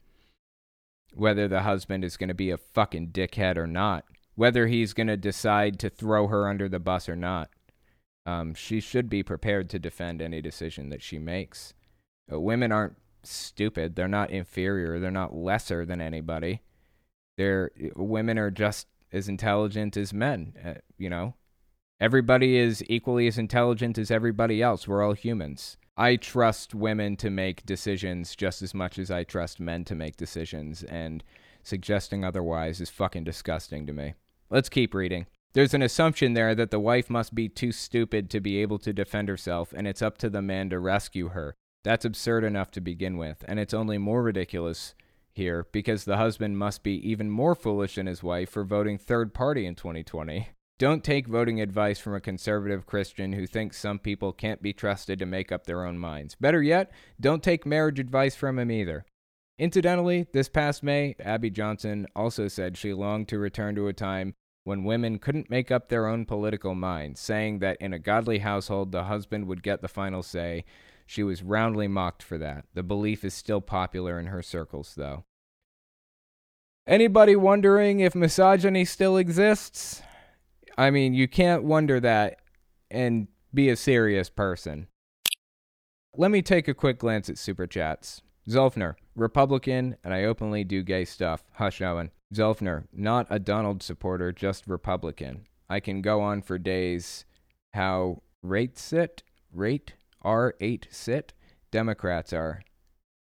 Whether the husband is going to be a fucking dickhead or not, whether he's going to decide to throw her under the bus or not, um, she should be prepared to defend any decision that she makes. Uh, women aren't stupid. They're not inferior. They're not lesser than anybody. They're women are just as intelligent as men. Uh, you know, everybody is equally as intelligent as everybody else. We're all humans. I trust women to make decisions just as much as I trust men to make decisions, and suggesting otherwise is fucking disgusting to me. Let's keep reading. There's an assumption there that the wife must be too stupid to be able to defend herself, and it's up to the man to rescue her. That's absurd enough to begin with, and it's only more ridiculous here because the husband must be even more foolish than his wife for voting third party in 2020. Don't take voting advice from a conservative Christian who thinks some people can't be trusted to make up their own minds. Better yet, don't take marriage advice from him either. Incidentally, this past May, Abby Johnson also said she longed to return to a time when women couldn't make up their own political minds, saying that in a godly household the husband would get the final say. She was roundly mocked for that. The belief is still popular in her circles, though. Anybody wondering if misogyny still exists? I mean, you can't wonder that and be a serious person. Let me take a quick glance at super chats. Zolfner, Republican, and I openly do gay stuff. Hush, Owen. Zolfner, not a Donald supporter, just Republican. I can go on for days. How rate sit, rate R8 sit, Democrats are.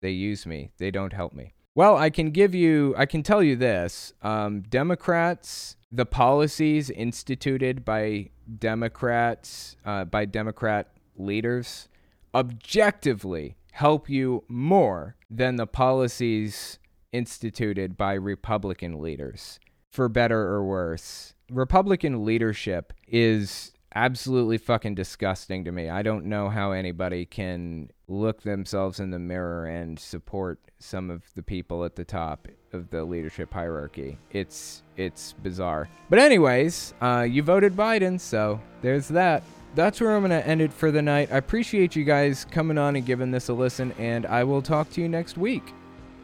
They use me. They don't help me. Well, I can give you, I can tell you this. Um, Democrats, the policies instituted by Democrats, uh, by Democrat leaders, objectively help you more than the policies instituted by Republican leaders, for better or worse. Republican leadership is absolutely fucking disgusting to me. I don't know how anybody can look themselves in the mirror and support some of the people at the top of the leadership hierarchy. It's it's bizarre. But anyways, uh, you voted Biden, so there's that. That's where I'm to end it for the night. I appreciate you guys coming on and giving this a listen, and I will talk to you next week.